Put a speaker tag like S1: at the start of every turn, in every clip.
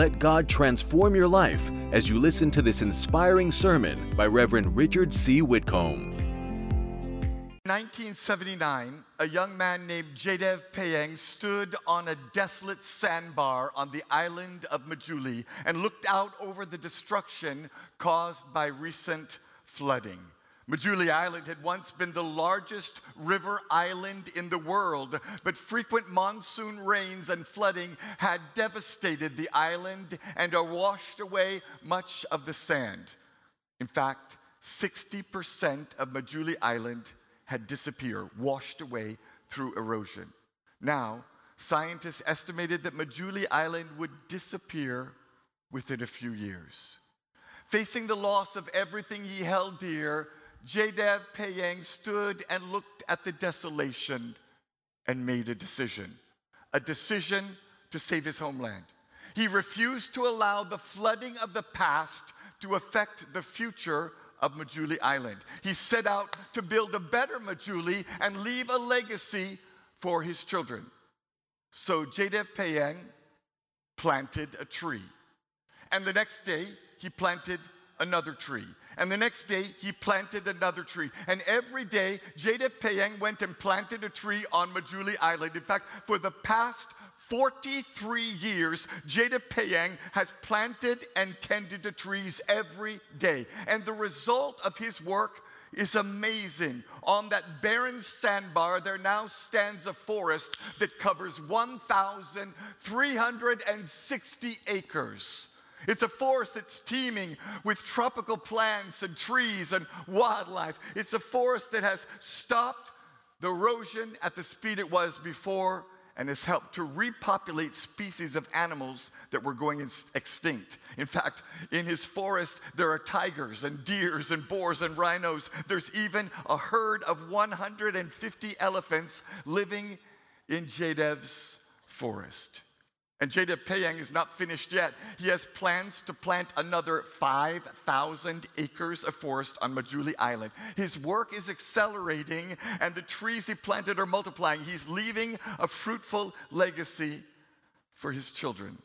S1: Let God transform your life as you listen to this inspiring sermon by Reverend Richard C. Whitcomb.
S2: 1979, a young man named Jadev Payeng stood on a desolate sandbar on the island of Majuli and looked out over the destruction caused by recent flooding. Majuli Island had once been the largest river island in the world, but frequent monsoon rains and flooding had devastated the island and washed away much of the sand. In fact, 60% of Majuli Island had disappeared, washed away through erosion. Now, scientists estimated that Majuli Island would disappear within a few years. Facing the loss of everything he held dear, Jadev Payeng stood and looked at the desolation and made a decision a decision to save his homeland. He refused to allow the flooding of the past to affect the future of Majuli Island. He set out to build a better Majuli and leave a legacy for his children. So Jadev Payeng planted a tree. And the next day, he planted another tree. And the next day, he planted another tree. And every day, Jadev Payeng went and planted a tree on Majuli Island. In fact, for the past 43 years, Jadev Payeng has planted and tended the trees every day. And the result of his work is amazing. On that barren sandbar, there now stands a forest that covers 1,360 acres. It's a forest that's teeming with tropical plants and trees and wildlife. It's a forest that has stopped the erosion at the speed it was before and has helped to repopulate species of animals that were going extinct. In fact, in his forest, there are tigers and deers and boars and rhinos. There's even a herd of 150 elephants living in Jadev's forest. And Jadev Payeng is not finished yet. He has plans to plant another 5,000 acres of forest on Majuli Island. His work is accelerating, and the trees he planted are multiplying. He's leaving a fruitful legacy for his children.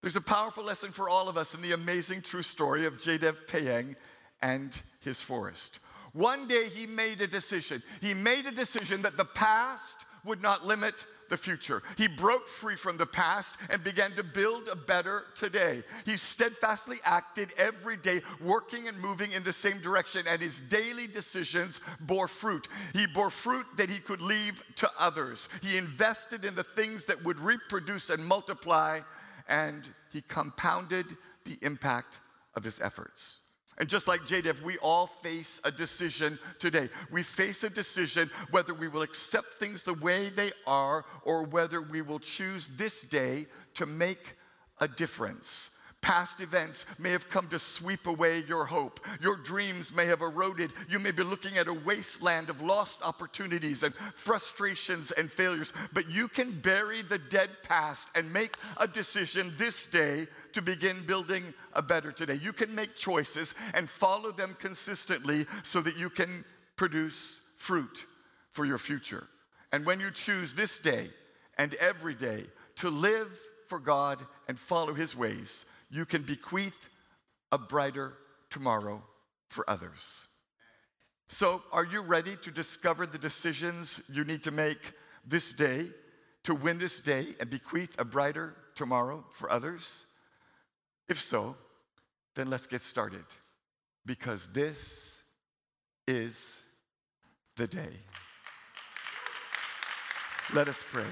S2: There's a powerful lesson for all of us in the amazing true story of Jadev Payeng and his forest. One day he made a decision. He made a decision that the past would not limit the future. He broke free from the past and began to build a better today. He steadfastly acted every day, working and moving in the same direction, and his daily decisions bore fruit. He bore fruit that he could leave to others. He invested in the things that would reproduce and multiply, and he compounded the impact of his efforts. And just like Jadev, we all face a decision today. We face a decision whether we will accept things the way they are or whether we will choose this day to make a difference. Past events may have come to sweep away your hope. Your dreams may have eroded. You may be looking at a wasteland of lost opportunities and frustrations and failures. But you can bury the dead past and make a decision this day to begin building a better today. You can make choices and follow them consistently so that you can produce fruit for your future. And when you choose this day and every day to live for God and follow His ways, you can bequeath a brighter tomorrow for others. So, are you ready to discover the decisions you need to make this day to win this day and bequeath a brighter tomorrow for others? If so, then let's get started because this is the day. Let us pray.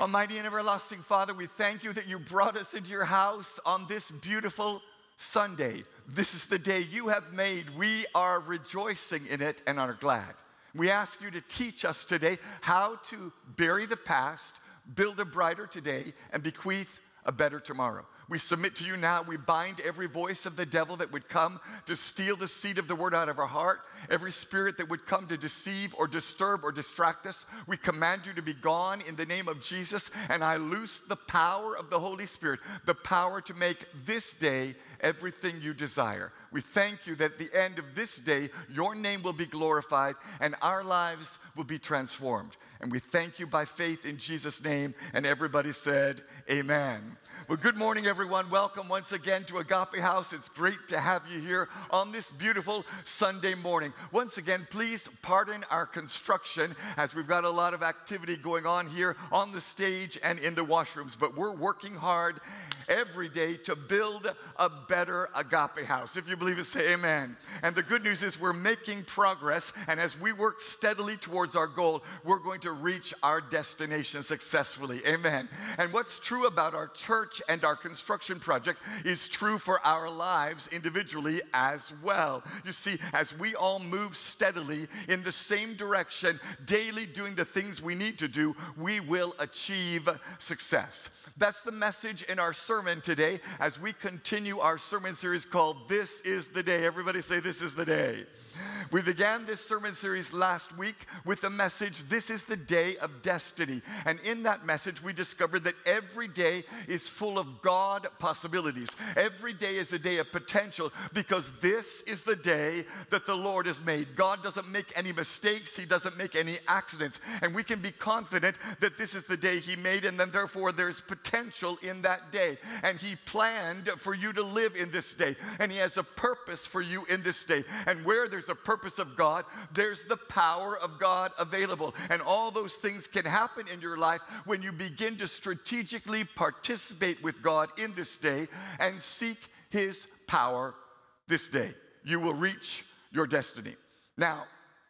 S2: Almighty and everlasting Father, we thank you that you brought us into your house on this beautiful Sunday. This is the day you have made. We are rejoicing in it and are glad. We ask you to teach us today how to bury the past, build a brighter today, and bequeath a better tomorrow. We submit to you now. We bind every voice of the devil that would come to steal the seed of the word out of our heart, every spirit that would come to deceive or disturb or distract us. We command you to be gone in the name of Jesus, and I loose the power of the Holy Spirit, the power to make this day everything you desire. We thank you that at the end of this day, your name will be glorified and our lives will be transformed. And we thank you by faith in Jesus' name. And everybody said, Amen. Well, good morning, everyone. Welcome once again to Agape House. It's great to have you here on this beautiful Sunday morning. Once again, please pardon our construction as we've got a lot of activity going on here on the stage and in the washrooms, but we're working hard every day to build a better agape house. If you believe it, say amen. And the good news is we're making progress, and as we work steadily towards our goal, we're going to reach our destination successfully. Amen. And what's true about our church and our construction project is true for our lives individually as well. You see, as we all move steadily in the same direction, daily doing the things we need to do, we will achieve success. That's the message in our sermon today as we continue our sermon series called This is the Day. Everybody say, This is the Day. We began this sermon series last week with the message, This is the Day of Destiny. And in that message, we discovered that every day is full of God possibilities. Every day is a day of potential because this is the day that the Lord has made. God doesn't make any mistakes, He doesn't make any accidents. And we can be confident that this is the day He made, and then therefore there's potential in that day. And He planned for you to live in this day, and He has a purpose for you in this day. And where there's a purpose of God, there's the power of God available. And all those things can happen in your life when you begin to strategically participate with God in this day and seek His power this day. You will reach your destiny. Now,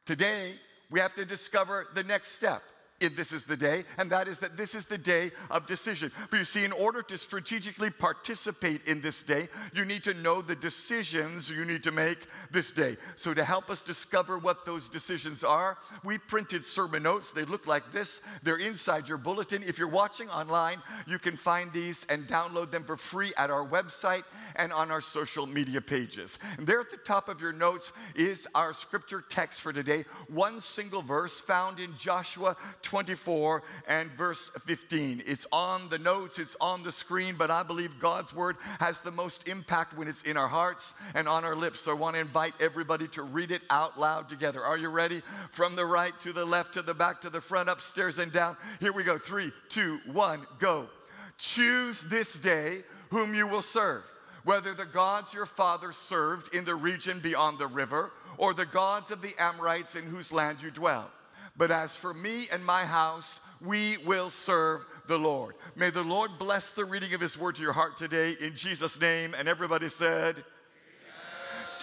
S2: today, we have to discover the next step This is the Day, and that is that this is the day of decision. For you see, in order to strategically participate in this day, you need to know the decisions you need to make this day. So, to help us discover what those decisions are, we printed sermon notes. They look like this, they're inside your bulletin. If you're watching online, you can find these and download them for free at our website and on our social media pages. And there at the top of your notes is our scripture text for today, one single verse found in Joshua 24 and verse 15. It's on the notes, it's on the screen, but I believe God's word has the most impact when it's in our hearts and on our lips. So I want to invite everybody to read it out loud together. Are you ready? From the right to the left to the back to the front, upstairs and down. Here we go. Three, two, one, go. Choose this day whom you will serve, whether the gods your father served in the region beyond the river or the gods of the Amorites in whose land you dwell. But as for me and my house, we will serve the Lord. May the Lord bless the reading of his word to your heart today in Jesus' name. And everybody said,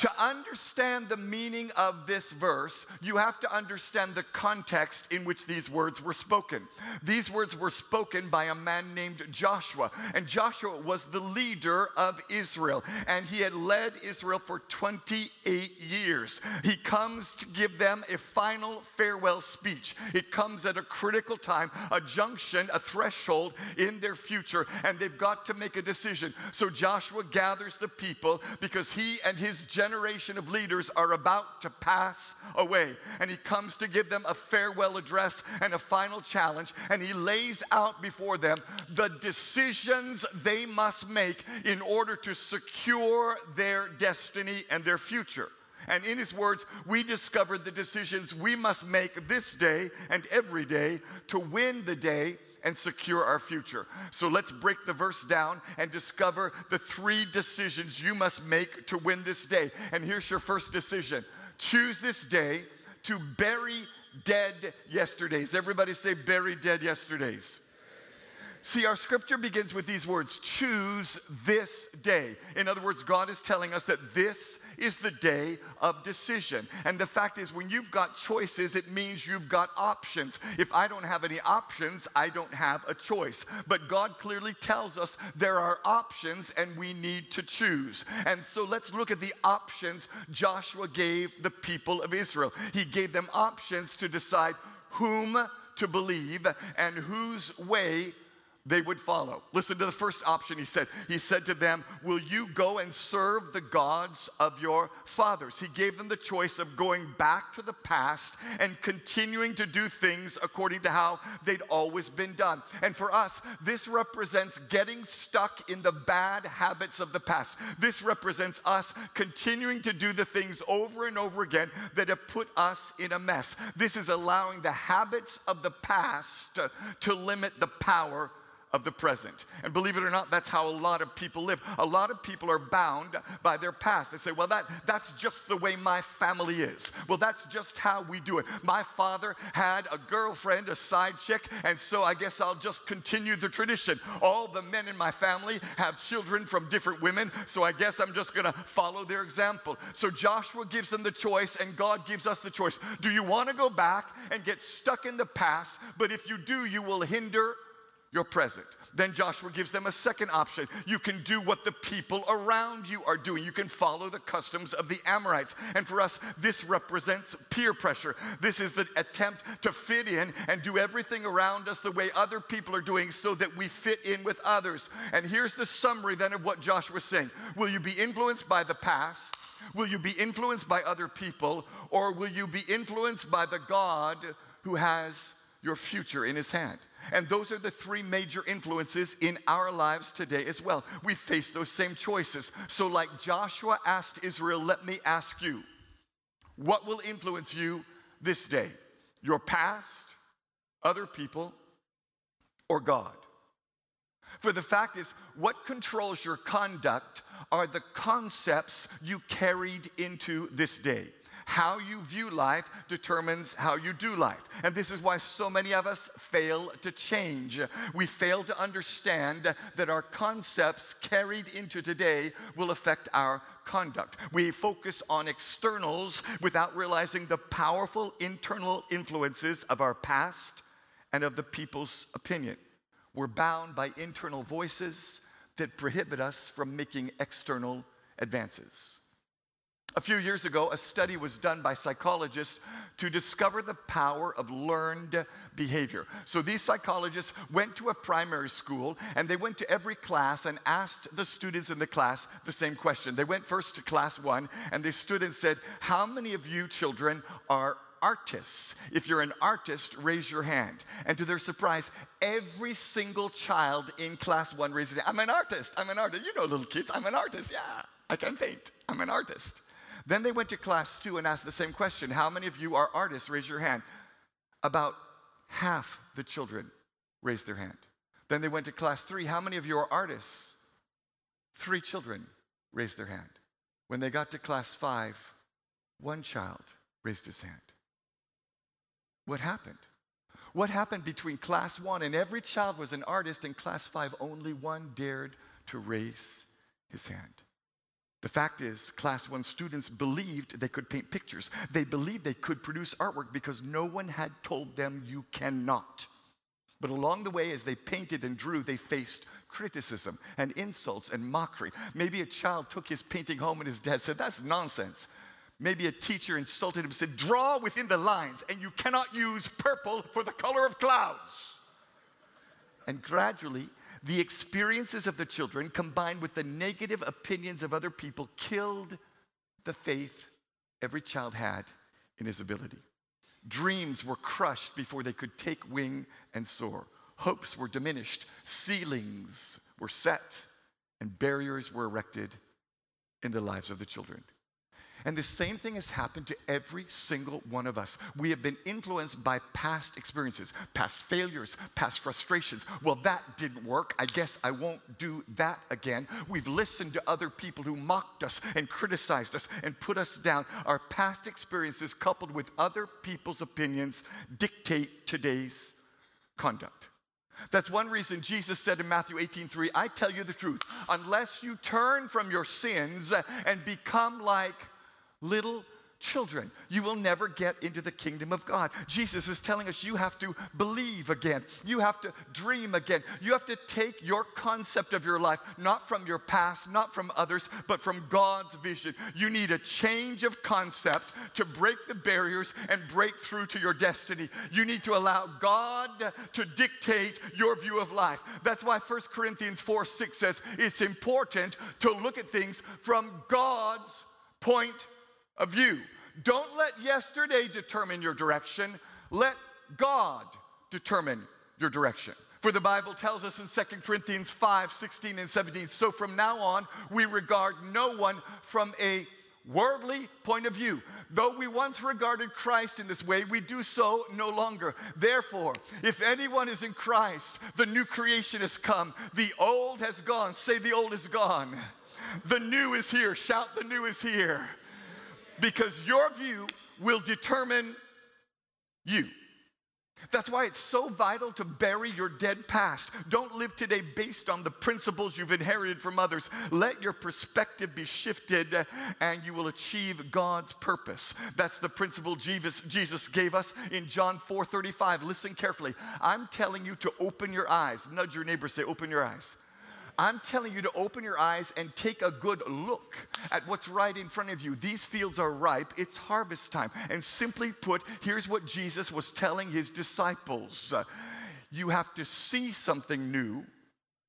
S2: to understand the meaning of this verse, you have to understand the context in which these words were spoken. These words were spoken by a man named Joshua, and Joshua was the leader of Israel, and he had led Israel for 28 years. He comes to give them a final farewell speech. It comes at a critical time, a junction, a threshold in their future, and they've got to make a decision. So Joshua gathers the people because he and his generation generation of leaders are about to pass away. And he comes to give them a farewell address and a final challenge. And he lays out before them the decisions they must make in order to secure their destiny and their future. And in his words, we discovered the decisions we must make this day and every day to win the day and secure our future. So let's break the verse down and discover the three decisions you must make to win this day. And here's your first decision choose this day to bury dead yesterdays. Everybody say, bury dead yesterdays. See, our scripture begins with these words choose this day. In other words, God is telling us that this is the day of decision. And the fact is, when you've got choices, it means you've got options. If I don't have any options, I don't have a choice. But God clearly tells us there are options and we need to choose. And so let's look at the options Joshua gave the people of Israel. He gave them options to decide whom to believe and whose way they would follow. Listen to the first option he said. He said to them, Will you go and serve the gods of your fathers? He gave them the choice of going back to the past and continuing to do things according to how they'd always been done. And for us, this represents getting stuck in the bad habits of the past. This represents us continuing to do the things over and over again that have put us in a mess. This is allowing the habits of the past to limit the power of the present. And believe it or not, that's how a lot of people live. A lot of people are bound by their past. They say, well, that, that's just the way my family is. Well, that's just how we do it. My father had a girlfriend, a side chick, and so I guess I'll just continue the tradition. All the men in my family have children from different women, so I guess I'm just gonna follow their example. So Joshua gives them the choice, and God gives us the choice. Do you wanna go back and get stuck in the past? But if you do, you will hinder your present. Then Joshua gives them a second option. You can do what the people around you are doing. You can follow the customs of the Amorites. And for us, this represents peer pressure. This is the attempt to fit in and do everything around us the way other people are doing so that we fit in with others. And here's the summary then of what Joshua's saying Will you be influenced by the past? Will you be influenced by other people? Or will you be influenced by the God who has your future in his hand? And those are the three major influences in our lives today as well. We face those same choices. So, like Joshua asked Israel, let me ask you, what will influence you this day? Your past, other people, or God? For the fact is, what controls your conduct are the concepts you carried into this day. How you view life determines how you do life. And this is why so many of us fail to change. We fail to understand that our concepts carried into today will affect our conduct. We focus on externals without realizing the powerful internal influences of our past and of the people's opinion. We're bound by internal voices that prohibit us from making external advances. A few years ago, a study was done by psychologists to discover the power of learned behavior. So these psychologists went to a primary school and they went to every class and asked the students in the class the same question. They went first to class one and they stood and said, How many of you children are artists. If you're an artist, raise your hand. And to their surprise, every single child in class one raises. I'm an artist. I'm an artist. You know, little kids, I'm an artist. Yeah, I can paint. I'm an artist. Then they went to class two and asked the same question How many of you are artists? Raise your hand. About half the children raised their hand. Then they went to class three. How many of you are artists? Three children raised their hand. When they got to class five, one child raised his hand. What happened? What happened between class one and every child was an artist, and class five, only one dared to raise his hand? The fact is, class one students believed they could paint pictures. They believed they could produce artwork because no one had told them you cannot. But along the way, as they painted and drew, they faced criticism and insults and mockery. Maybe a child took his painting home and his dad said, That's nonsense. Maybe a teacher insulted him and said, Draw within the lines, and you cannot use purple for the color of clouds. And gradually, the experiences of the children combined with the negative opinions of other people killed the faith every child had in his ability. Dreams were crushed before they could take wing and soar. Hopes were diminished, ceilings were set, and barriers were erected in the lives of the children. And the same thing has happened to every single one of us. We have been influenced by past experiences, past failures, past frustrations. Well, that didn't work. I guess I won't do that again. We've listened to other people who mocked us and criticized us and put us down. Our past experiences, coupled with other people's opinions, dictate today's conduct. That's one reason Jesus said in Matthew 18 3, I tell you the truth, unless you turn from your sins and become like little children. You will never get into the kingdom of God. Jesus is telling us you have to believe again. You have to dream again. You have to take your concept of your life, not from your past, not from others, but from God's vision. You need a change of concept to break the barriers and break through to your destiny. You need to allow God to dictate your view of life. That's why 1 Corinthians 4 6 says it's important to look at things from God's point of you. Don't let yesterday determine your direction. Let God determine your direction. For the Bible tells us in 2 Corinthians 5 16 and 17, so from now on, we regard no one from a worldly point of view. Though we once regarded Christ in this way, we do so no longer. Therefore, if anyone is in Christ, the new creation has come, the old has gone. Say, the old is gone. The new is here. Shout, the new is here because your view will determine you. That's why it's so vital to bury your dead past. Don't live today based on the principles you've inherited from others. Let your perspective be shifted uh, and you will achieve God's purpose. That's the principle Jesus, Jesus gave us in John 4:35. Listen carefully. I'm telling you to open your eyes. Nudge your neighbor, say, open your eyes. I'm telling you to open your eyes and take a good look at what's right in front of you. These fields are ripe, it's harvest time. And simply put, here's what Jesus was telling his disciples You have to see something new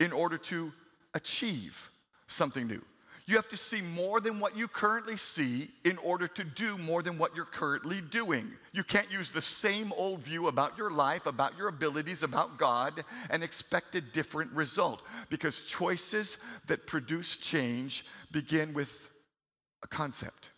S2: in order to achieve something new. You have to see more than what you currently see in order to do more than what you're currently doing. You can't use the same old view about your life, about your abilities, about God, and expect a different result. Because choices that produce change begin with a concept.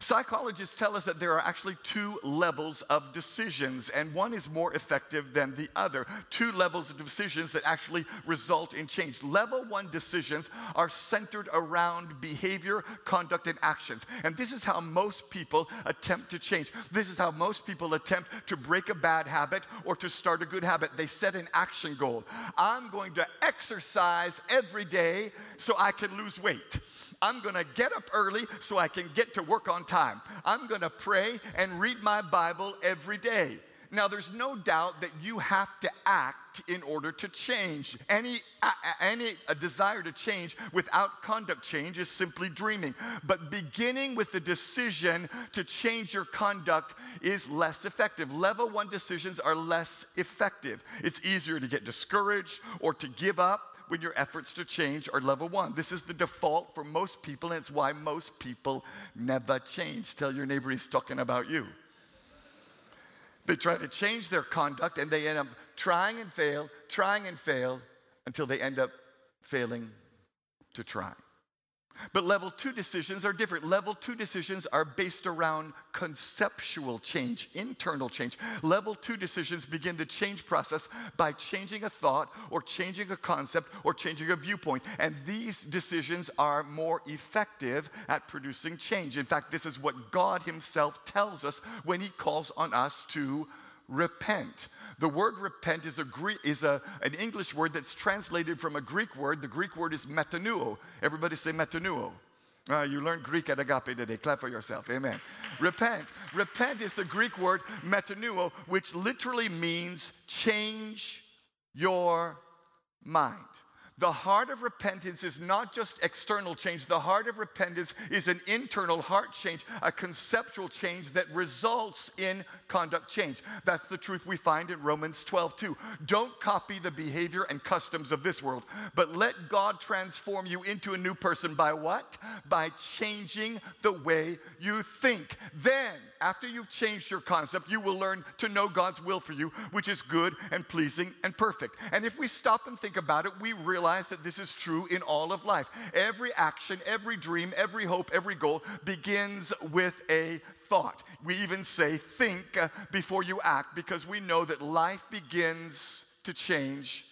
S2: Psychologists tell us that there are actually two levels of decisions, and one is more effective than the other. Two levels of decisions that actually result in change. Level one decisions are centered around behavior, conduct, and actions. And this is how most people attempt to change. This is how most people attempt to break a bad habit or to start a good habit. They set an action goal. I'm going to exercise every day so I can lose weight. I'm going to get up early so I can get to work on time. I'm going to pray and read my Bible every day. Now, there's no doubt that you have to act in order to change. Any, any desire to change without conduct change is simply dreaming. But beginning with the decision to change your conduct is less effective. Level one decisions are less effective. It's easier to get discouraged or to give up when your efforts to change are level one. This is the default for most people, and it's why most people never change. Tell your neighbor he's talking about you. They try to change their conduct and they end up trying and fail, trying and fail until they end up failing to try. But level two decisions are different. Level two decisions are based around conceptual change, internal change. Level two decisions begin the change process by changing a thought or changing a concept or changing a viewpoint. And these decisions are more effective at producing change. In fact, this is what God Himself tells us when He calls on us to repent. The word repent is, a Greek, is a, an English word that's translated from a Greek word. The Greek word is metanoeo. Everybody say metanoeo. Uh, you learned Greek at Agape today. Clap for yourself. Amen. repent. Repent is the Greek word metanoeo, which literally means change your mind. The heart of repentance is not just external change. The heart of repentance is an internal heart change, a conceptual change that results in conduct change. That's the truth we find in Romans 12, 2. Don't copy the behavior and customs of this world, but let God transform you into a new person by what? By changing the way you think. Then, after you've changed your concept, you will learn to know God's will for you, which is good and pleasing and perfect. And if we stop and think about it, we realize that this is true in all of life. Every action, every dream, every hope, every goal begins with a thought. We even say, think uh, before you act, because we know that life begins to change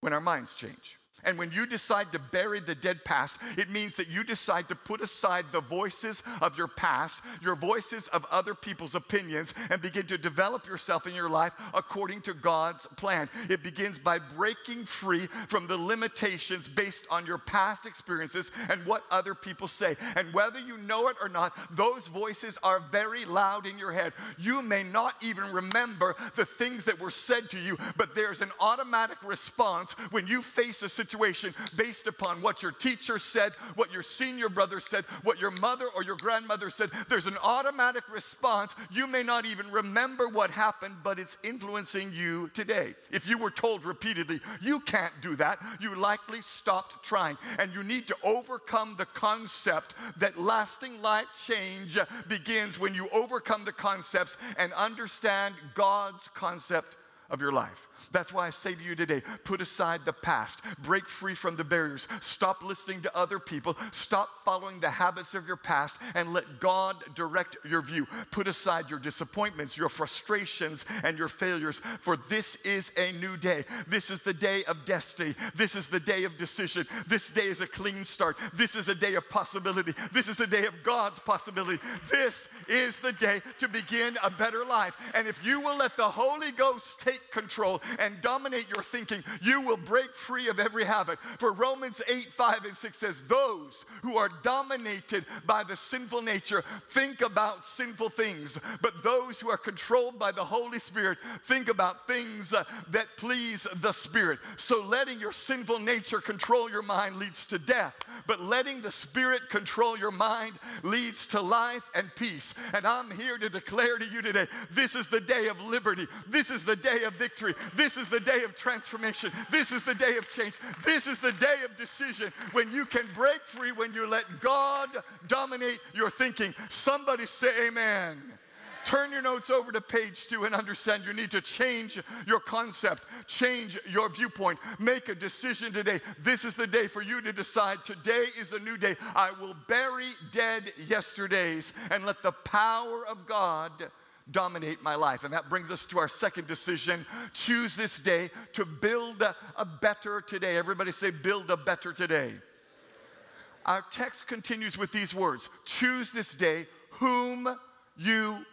S2: when our minds change. And when you decide to bury the dead past, it means that you decide to put aside the voices of your past, your voices of other people's opinions, and begin to develop yourself in your life according to God's plan. It begins by breaking free from the limitations based on your past experiences and what other people say. And whether you know it or not, those voices are very loud in your head. You may not even remember the things that were said to you, but there's an automatic response when you face a situation situation based upon what your teacher said, what your senior brother said, what your mother or your grandmother said. There's an automatic response. You may not even remember what happened, but it's influencing you today. If you were told repeatedly, you can't do that, you likely stopped trying. And you need to overcome the concept that lasting life change begins when you overcome the concepts and understand God's concept of your life. That's why I say to you today put aside the past, break free from the barriers, stop listening to other people, stop following the habits of your past, and let God direct your view. Put aside your disappointments, your frustrations, and your failures, for this is a new day. This is the day of destiny. This is the day of decision. This day is a clean start. This is a day of possibility. This is a day of God's possibility. This is the day to begin a better life. And if you will let the Holy Ghost take control, and dominate your thinking, you will break free of every habit. For Romans 8, 5, and 6 says, Those who are dominated by the sinful nature think about sinful things, but those who are controlled by the Holy Spirit think about things uh, that please the Spirit. So letting your sinful nature control your mind leads to death, but letting the Spirit control your mind leads to life and peace. And I'm here to declare to you today this is the day of liberty, this is the day of victory, this is the day of transformation. This is the day of change. This is the day of decision when you can break free, when you let God dominate your thinking. Somebody say, Amen. Turn your notes over to page two and understand you need to change your concept, change your viewpoint, make a decision today. This is the day for you to decide today is a new day. I will bury dead yesterdays and let the power of God dominate my life. And that brings us to our second decision choose this day to build a better today. Everybody say, build a better today. Our text continues with these words choose this day whom you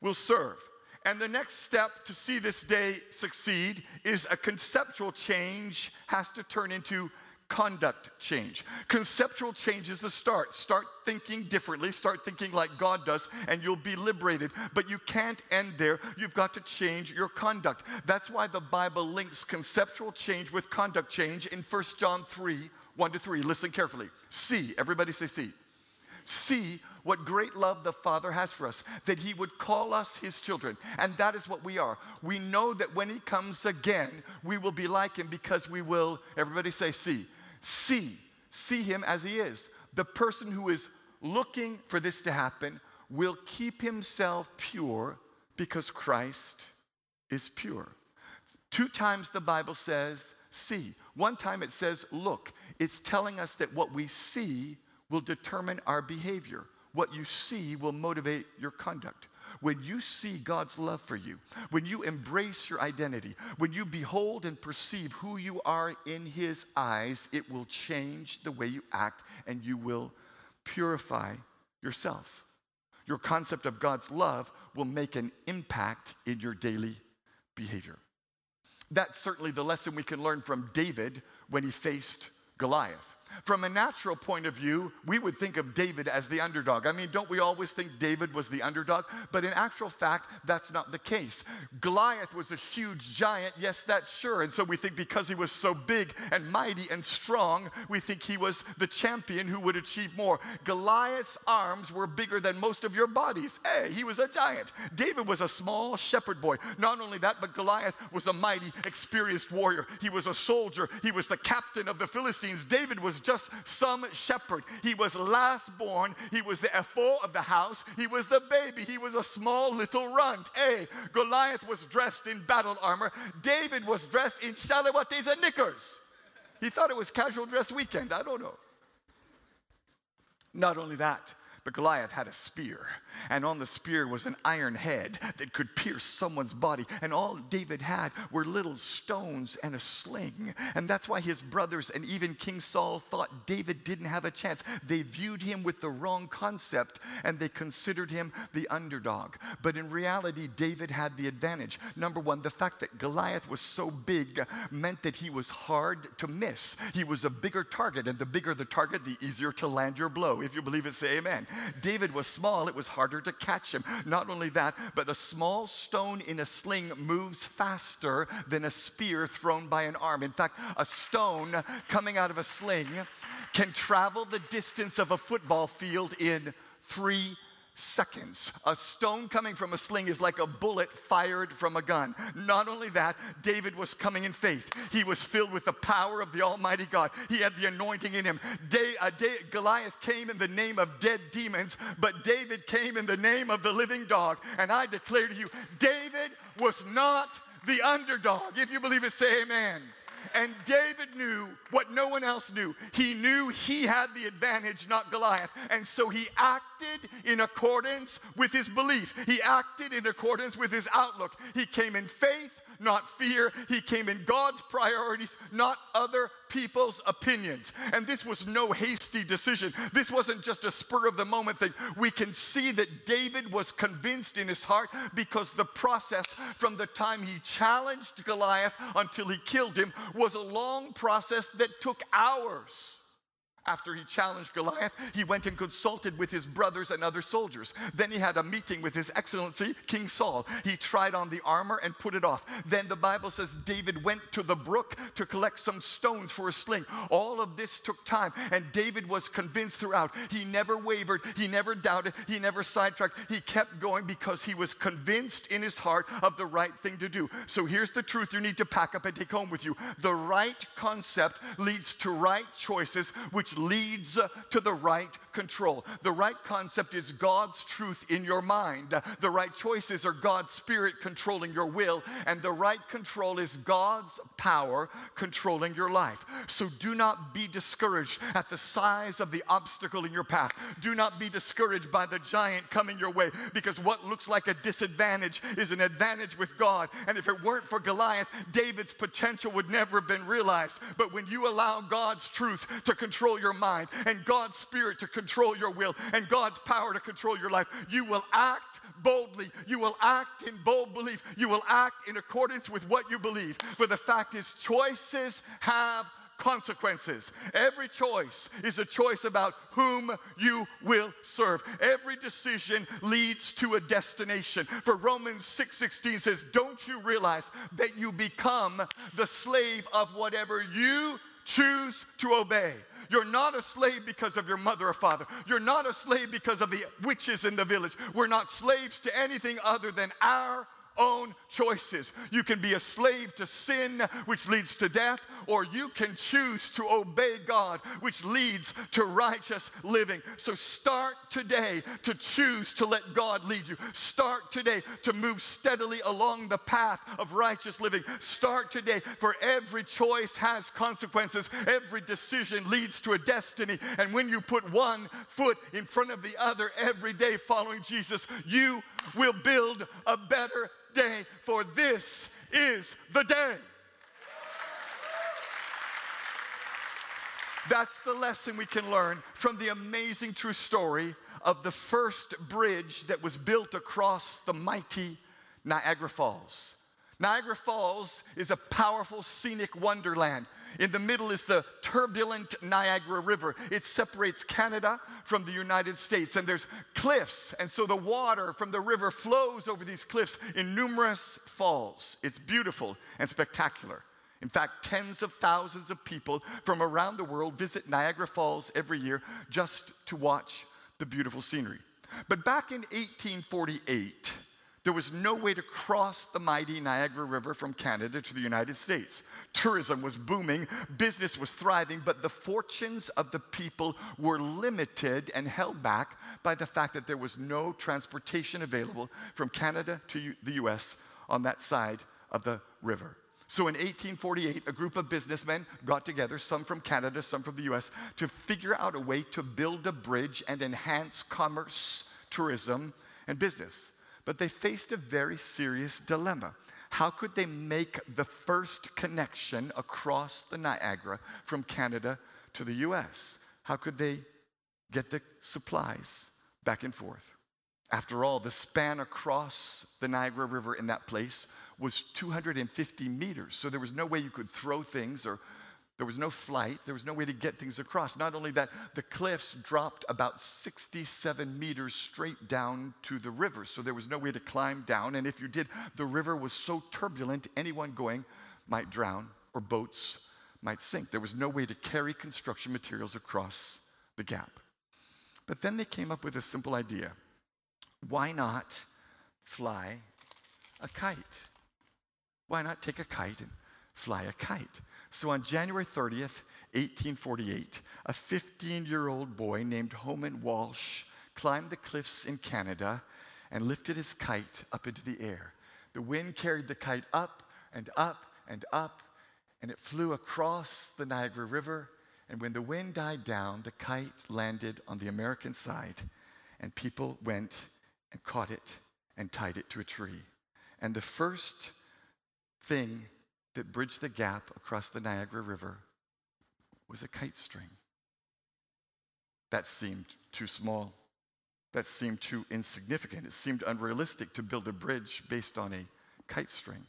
S2: will serve. And the next step to see this day succeed is a conceptual change has to turn into conduct change. Conceptual change is the start. Start thinking differently, start thinking like God does, and you'll be liberated. But you can't end there. You've got to change your conduct. That's why the Bible links conceptual change with conduct change in 1 John 3 1 to 3. Listen carefully. See, everybody say, see. See what great love the Father has for us, that He would call us His children. And that is what we are. We know that when He comes again, we will be like Him because we will, everybody say, see see, see him as he is. The person who is looking for this to happen will keep himself pure because Christ is pure. Two times the Bible says, see. One time it says, look. It's telling us that what we see will determine our behavior. What you see will motivate your conduct. When you see God's love for you, when you embrace your identity, when you behold and perceive who you are in His eyes, it will change the way you act and you will purify yourself. Your concept of God's love will make an impact in your daily behavior. That's certainly the lesson we can learn from David when he faced Goliath. From a natural point of view, we would think of David as the underdog. I mean, don't we always think David was the underdog? But in actual fact, that's not the case. Goliath was a huge giant, yes, that's sure. And so we think because he was so big and mighty and strong, we think he was the champion who would achieve more. Goliath's arms were bigger than most of your bodies. Hey, he was a giant. David was a small shepherd boy. Not only that, but Goliath was a mighty, experienced warrior. He was a soldier, he was the captain of the Philistines. David was just some shepherd. He was last born. He was the ephod of the house. He was the baby. He was a small little runt. Hey, Goliath was dressed in battle armor. David was dressed in shalawates and knickers. He thought it was casual dress weekend. I don't know. Not only that, But Goliath had a spear, and on the spear was an iron head that could pierce someone's body. And all David had were little stones and a sling. And that's why his brothers and even King Saul thought David didn't have a chance. They viewed him with the wrong concept and they considered him the underdog. But in reality, David had the advantage. Number one, the fact that Goliath was so big meant that he was hard to miss. He was a bigger target, and the bigger the target, the easier to land your blow. If you believe it, say amen. David was small, it was harder to catch him. Not only that, but a small stone in a sling moves faster than a spear thrown by an arm. In fact, a stone coming out of a sling can travel the distance of a football field in three seconds. A stone coming from a sling is like a bullet fired from a gun. Not only that, David was coming in faith. He was filled with the power of the Almighty God. He had the anointing in him. Day, uh, day, Goliath came in the name of dead demons, but David came in the name of the living dog. And I declare to you, David was not the underdog. If you believe it, say amen. And David knew what no one else knew. He knew he had the advantage, not Goliath. And so he acted in accordance with his belief. He acted in accordance with his outlook. He came in faith not fear. He came in God's priorities, not other people's opinions. And this was no hasty decision. This wasn't just a spur of the moment thing. We can see that David was convinced in his heart because the process from the time he challenged Goliath until he killed him was a long process that took hours. After he challenged Goliath, he went and consulted with his brothers and other soldiers. Then he had a meeting with his excellency, King Saul. He tried on the armor and put it off. Then the Bible says David went to the brook to collect some stones for a sling. All of this took time, and David was convinced throughout. He never wavered, he never doubted, he never sidetracked. He kept going because he was convinced in his heart of the right thing to do. So here's the truth you need to pack up and take home with you the right concept leads to right choices, which leads to the right control. The right concept is God's truth in your mind. The right choices are God's spirit controlling your will, and the right control is God's power controlling your life. So do not be discouraged at the size of the obstacle in your path. Do not be discouraged by the giant coming your way because what looks like a disadvantage is an advantage with God. And if it weren't for Goliath, David's potential would never have been realized. But when you allow God's truth to control your mind and God's spirit to control your will and God's power to control your life, you will act boldly. You will act in bold belief. You will act in accordance with what you believe. For the fact is, choices have consequences. Every choice is a choice about whom you will serve. Every decision leads to a destination. For Romans 6:16 says, "Don't you realize that you become the slave of whatever you choose to obey. You're not a slave because of your mother or father. You're not a slave because of the witches in the village. We're not slaves to anything other than our own choices. You can be a slave to sin, which leads to death, or you can choose to obey God, which leads to righteous living. So start today to choose to let God lead you. Start today to move steadily along the path of righteous living. Start today, for every choice has consequences. Every decision leads to a destiny. And when you put one foot in front of the other every day following Jesus, you will build a better day, for this is the day. That's the lesson we can learn from the amazing true story of the first bridge that was built across the mighty Niagara Falls. Niagara Falls is a powerful scenic wonderland. In the middle is the turbulent Niagara River. It separates Canada from the United States, and there's cliffs, and so the water from the river flows over these cliffs in numerous falls. It's beautiful and spectacular. In fact, tens of thousands of people from around the world visit Niagara Falls every year just to watch the beautiful scenery. But back in 1848, there was no way to cross the mighty Niagara River from Canada to the United States. Tourism was booming, business was thriving, but the fortunes of the people were limited and held back by the fact that there was no transportation available from Canada to the US on that side of the river. So in 1848, a group of businessmen got together, some from Canada, some from the US, to figure out a way to build a bridge and enhance commerce, tourism, and business. But they faced a very serious dilemma. How could they make the first connection across the Niagara from Canada to the US? How could they get the supplies back and forth? After all, the span across the Niagara River in that place was 250 meters. So there was no way you could throw things or there was no flight. There was no way to get things across. Not only that, the cliffs dropped about 67 meters straight down to the river. So there was no way to climb down. And if you did, the river was so turbulent, anyone going might drown or boats might sink. There was no way to carry construction materials across the gap. But then they came up with a simple idea why not fly a kite? Why not take a kite and fly a kite? So on January 30th, 1848, a 15 year old boy named Homan Walsh climbed the cliffs in Canada and lifted his kite up into the air. The wind carried the kite up and up and up, and it flew across the Niagara River. And when the wind died down, the kite landed on the American side, and people went and caught it and tied it to a tree. And the first thing that bridged the gap across the Niagara River was a kite string. That seemed too small. That seemed too insignificant. It seemed unrealistic to build a bridge based on a kite string.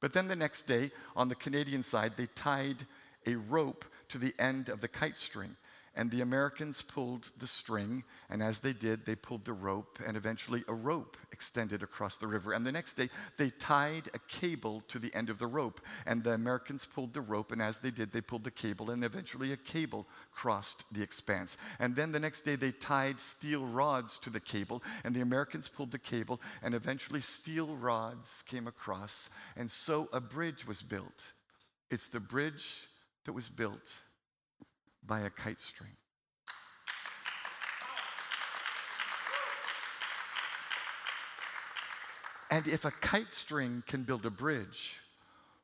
S2: But then the next day, on the Canadian side, they tied a rope to the end of the kite string. And the Americans pulled the string, and as they did, they pulled the rope, and eventually a rope extended across the river. And the next day, they tied a cable to the end of the rope, and the Americans pulled the rope, and as they did, they pulled the cable, and eventually a cable crossed the expanse. And then the next day, they tied steel rods to the cable, and the Americans pulled the cable, and eventually steel rods came across, and so a bridge was built. It's the bridge that was built by a kite string. And if a kite string can build a bridge,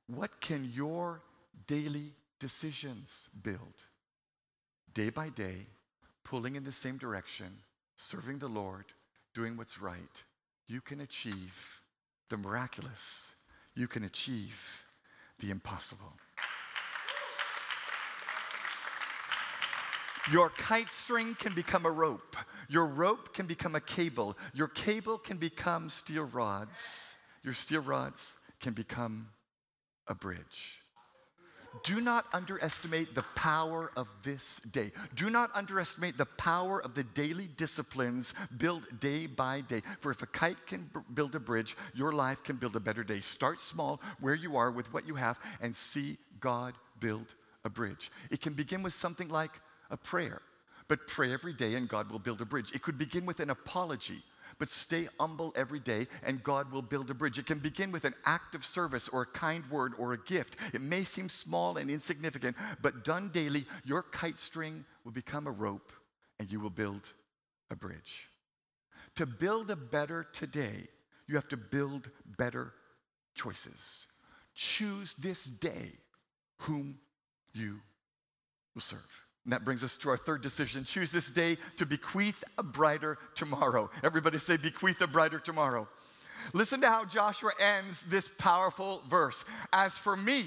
S2: what can your daily decisions build? Day by day, pulling in the same direction, serving the Lord, doing what's right, you can achieve the miraculous. You can achieve the impossible. Your kite string can become a rope. Your rope can become a cable. Your cable can become steel rods. Your steel rods can become a bridge. Do not underestimate the power of this day. Do not underestimate the power of the daily disciplines built day by day. For if a kite can b- build a bridge, your life can build a better day. Start small where you are with what you have and see God build a bridge. It can begin with something like a prayer. But pray every day and God will build a bridge. It could begin with an apology, but stay humble every day and God will build a bridge. It can begin with an act of service or a kind word or a gift. It may seem small and insignificant, but done daily, your kite string will become a rope and you will build a bridge. To build a better today, you have to build better choices. Choose this day whom you will serve. And that brings us to our third decision. Choose this day to bequeath a brighter tomorrow. Everybody say, bequeath a brighter tomorrow. Listen to how Joshua ends this powerful verse. As for me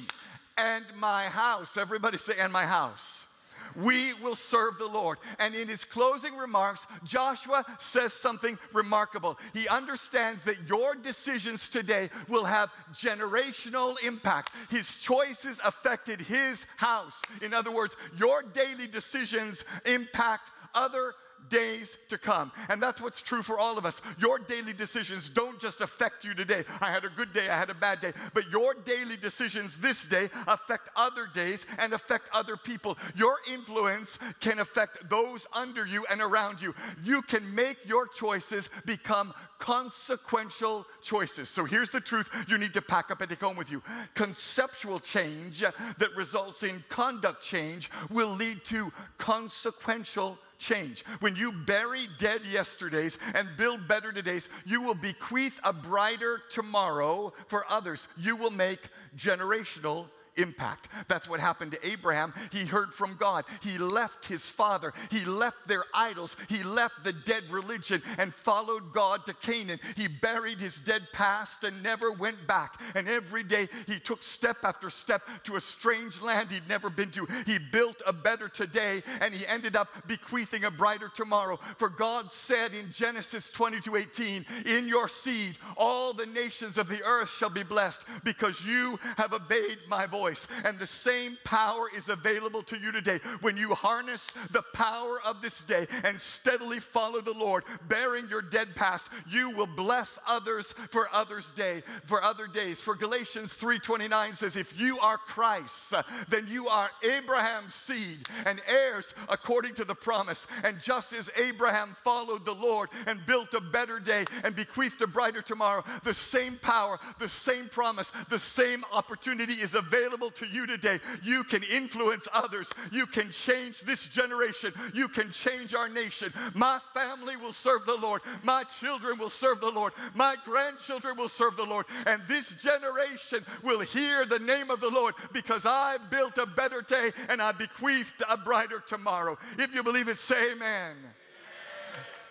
S2: and my house, everybody say, and my house we will serve the Lord. And in his closing remarks, Joshua says something remarkable. He understands that your decisions today will have generational impact. His choices affected his house. In other words, your daily decisions impact other days to come. And that's what's true for all of us. Your daily decisions don't just affect you today. I had a good day, I had a bad day. But your daily decisions this day affect other days and affect other people. Your influence can affect those under you and around you. You can make your choices become consequential choices. So here's the truth you need to pack up and take home with you. Conceptual change that results in conduct change will lead to consequential change. When you bury dead yesterdays and build better todays, you will bequeath a brighter tomorrow for others. You will make generational impact. That's what happened to Abraham. He heard from God. He left his father. He left their idols. He left the dead religion and followed God to Canaan. He buried his dead past and never went back. And every day he took step after step to a strange land he'd never been to. He built a better today and he ended up bequeathing a brighter tomorrow. For God said in Genesis 22 18, In your seed, all the nations of the earth shall be blessed because you have obeyed my voice voice. And the same power is available to you today. When you harness the power of this day and steadily follow the Lord, bearing your dead past, you will bless others for others' day, for other days. For Galatians 3:29 says, if you are Christ, then you are Abraham's seed and heirs according to the promise. And just as Abraham followed the Lord and built a better day and bequeathed a brighter tomorrow, the same power, the same promise, the same opportunity is available available to you today. You can influence others. You can change this generation. You can change our nation. My family will serve the Lord. My children will serve the Lord. My grandchildren will serve the Lord. And this generation will hear the name of the Lord because I built a better day and I bequeathed a brighter tomorrow. If you believe it, say amen.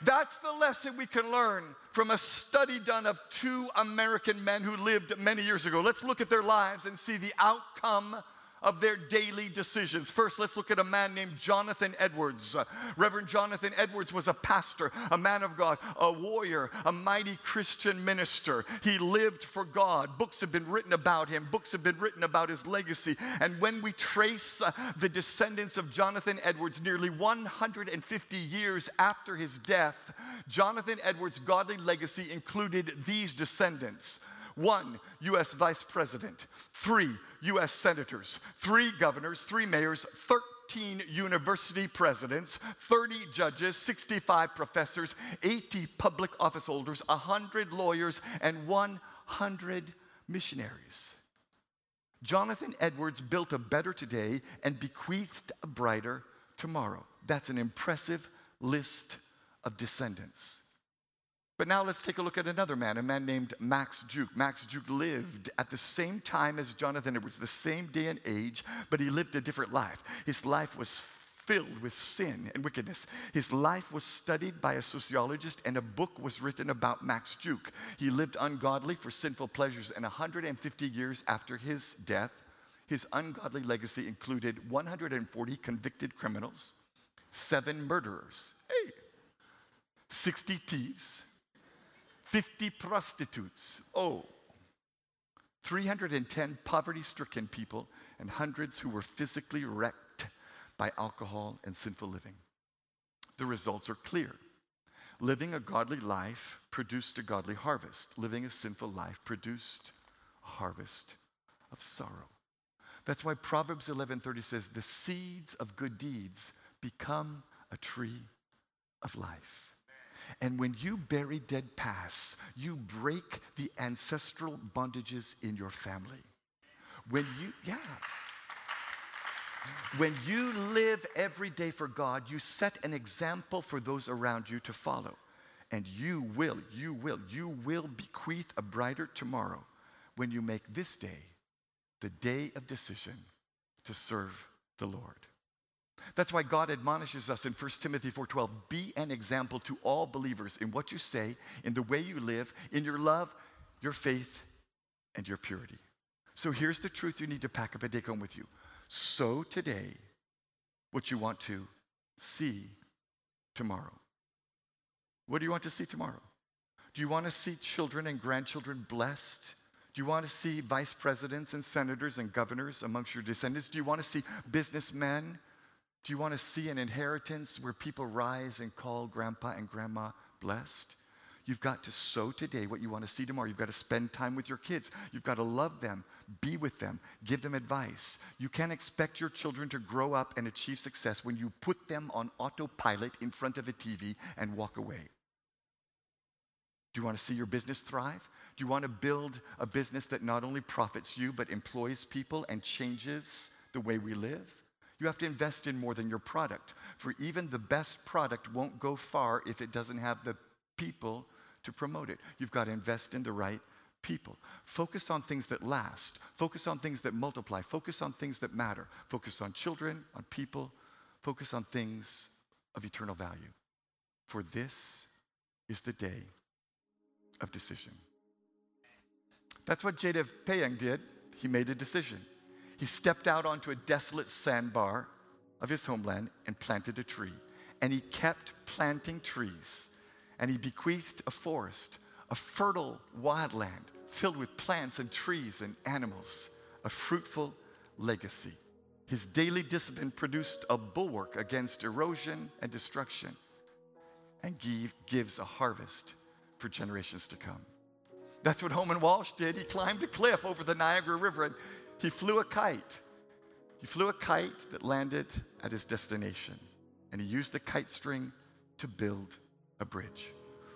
S2: That's the lesson we can learn from a study done of two American men who lived many years ago. Let's look at their lives and see the outcome of their daily decisions. First, let's look at a man named Jonathan Edwards. Uh, Reverend Jonathan Edwards was a pastor, a man of God, a warrior, a mighty Christian minister. He lived for God. Books have been written about him, books have been written about his legacy. And when we trace uh, the descendants of Jonathan Edwards, nearly 150 years after his death, Jonathan Edwards' godly legacy included these descendants one US vice president, three US senators, three governors, three mayors, 13 university presidents, 30 judges, 65 professors, 80 public office holders, 100 lawyers, and 100 missionaries. Jonathan Edwards built a better today and bequeathed a brighter tomorrow. That's an impressive list of descendants. But now let's take a look at another man, a man named Max Duke. Max Duke lived at the same time as Jonathan. It was the same day and age, but he lived a different life. His life was filled with sin and wickedness. His life was studied by a sociologist, and a book was written about Max Duke. He lived ungodly for sinful pleasures, and 150 years after his death, his ungodly legacy included 140 convicted criminals, seven murderers, hey, 60 thieves, 50 prostitutes. Oh, 310 poverty stricken people, and hundreds who were physically wrecked by alcohol and sinful living. The results are clear. Living a godly life produced a godly harvest. Living a sinful life produced a harvest of sorrow. That's why Proverbs 11:30 says, "The seeds of good deeds become a tree of life." And when you bury dead past, you break the ancestral bondages in your family. When you, yeah. When you live every day for God, you set an example for those around you to follow. And you will, you will, you will bequeath a brighter tomorrow when you make this day the day of decision to serve the Lord. That's why God admonishes us in 1 Timothy 4:12, be an example to all believers in what you say, in the way you live, in your love, your faith, and your purity. So here's the truth you need to pack up and take home with you. Sow today what you want to see tomorrow. What do you want to see tomorrow? Do you want to see children and grandchildren blessed? Do you want to see vice presidents and senators and governors amongst your descendants? Do you want to see businessmen do you want to see an inheritance where people rise and call grandpa and grandma blessed? You've got to sow today what you want to see tomorrow. You've got to spend time with your kids. You've got to love them, be with them, give them advice. You can't expect your children to grow up and achieve success when you put them on autopilot in front of a TV and walk away. Do you want to see your business thrive? Do you want to build a business that not only profits you, but employs people and changes the way we live? You have to invest in more than your product. For even the best product won't go far if it doesn't have the people to promote it. You've got to invest in the right people. Focus on things that last. Focus on things that multiply. Focus on things that matter. Focus on children, on people. Focus on things of eternal value. For this is the day of decision. That's what Jadav Payeng did. He made a decision. He stepped out onto a desolate sandbar of his homeland and planted a tree. And he kept planting trees. And he bequeathed a forest, a fertile wildland filled with plants and trees and animals, a fruitful legacy. His daily discipline produced a bulwark against erosion and destruction and give, gives a harvest for generations to come. That's what Homan Walsh did. He climbed a cliff over the Niagara River and he flew a kite. He flew a kite that landed at his destination, and he used the kite string to build a bridge.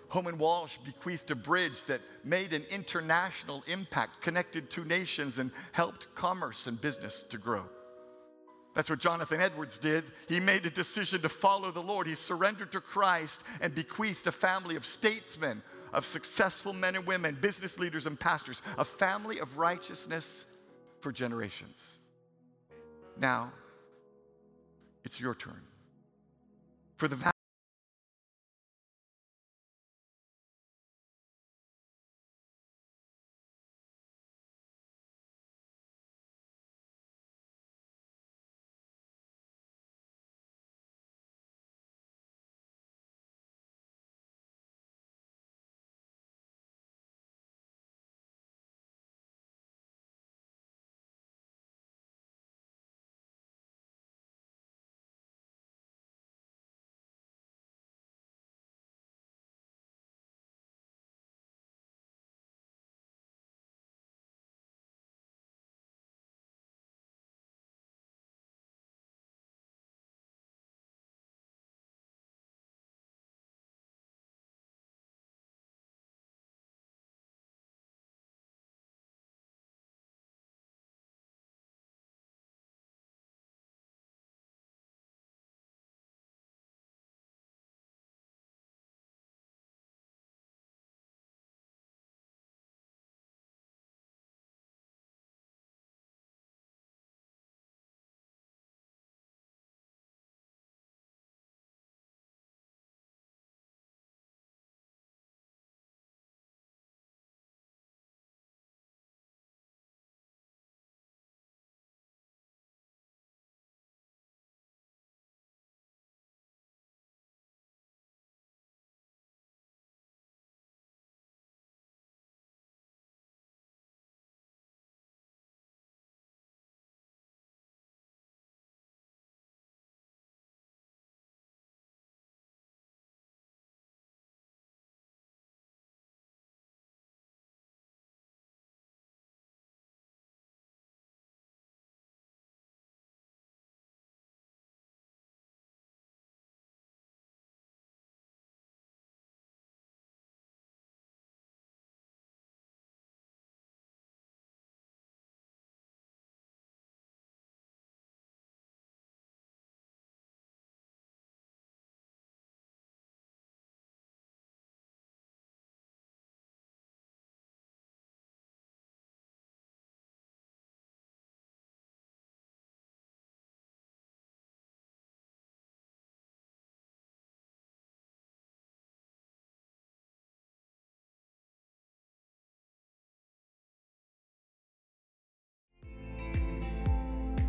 S2: Homan Walsh bequeathed a bridge that made an international impact, connected two nations, and helped commerce and business to grow. That's what Jonathan Edwards did. He made a decision to follow the Lord. He surrendered to Christ and bequeathed a family of statesmen, of successful men and women, business leaders and pastors, a family of righteousness for generations. Now, it's your turn. For the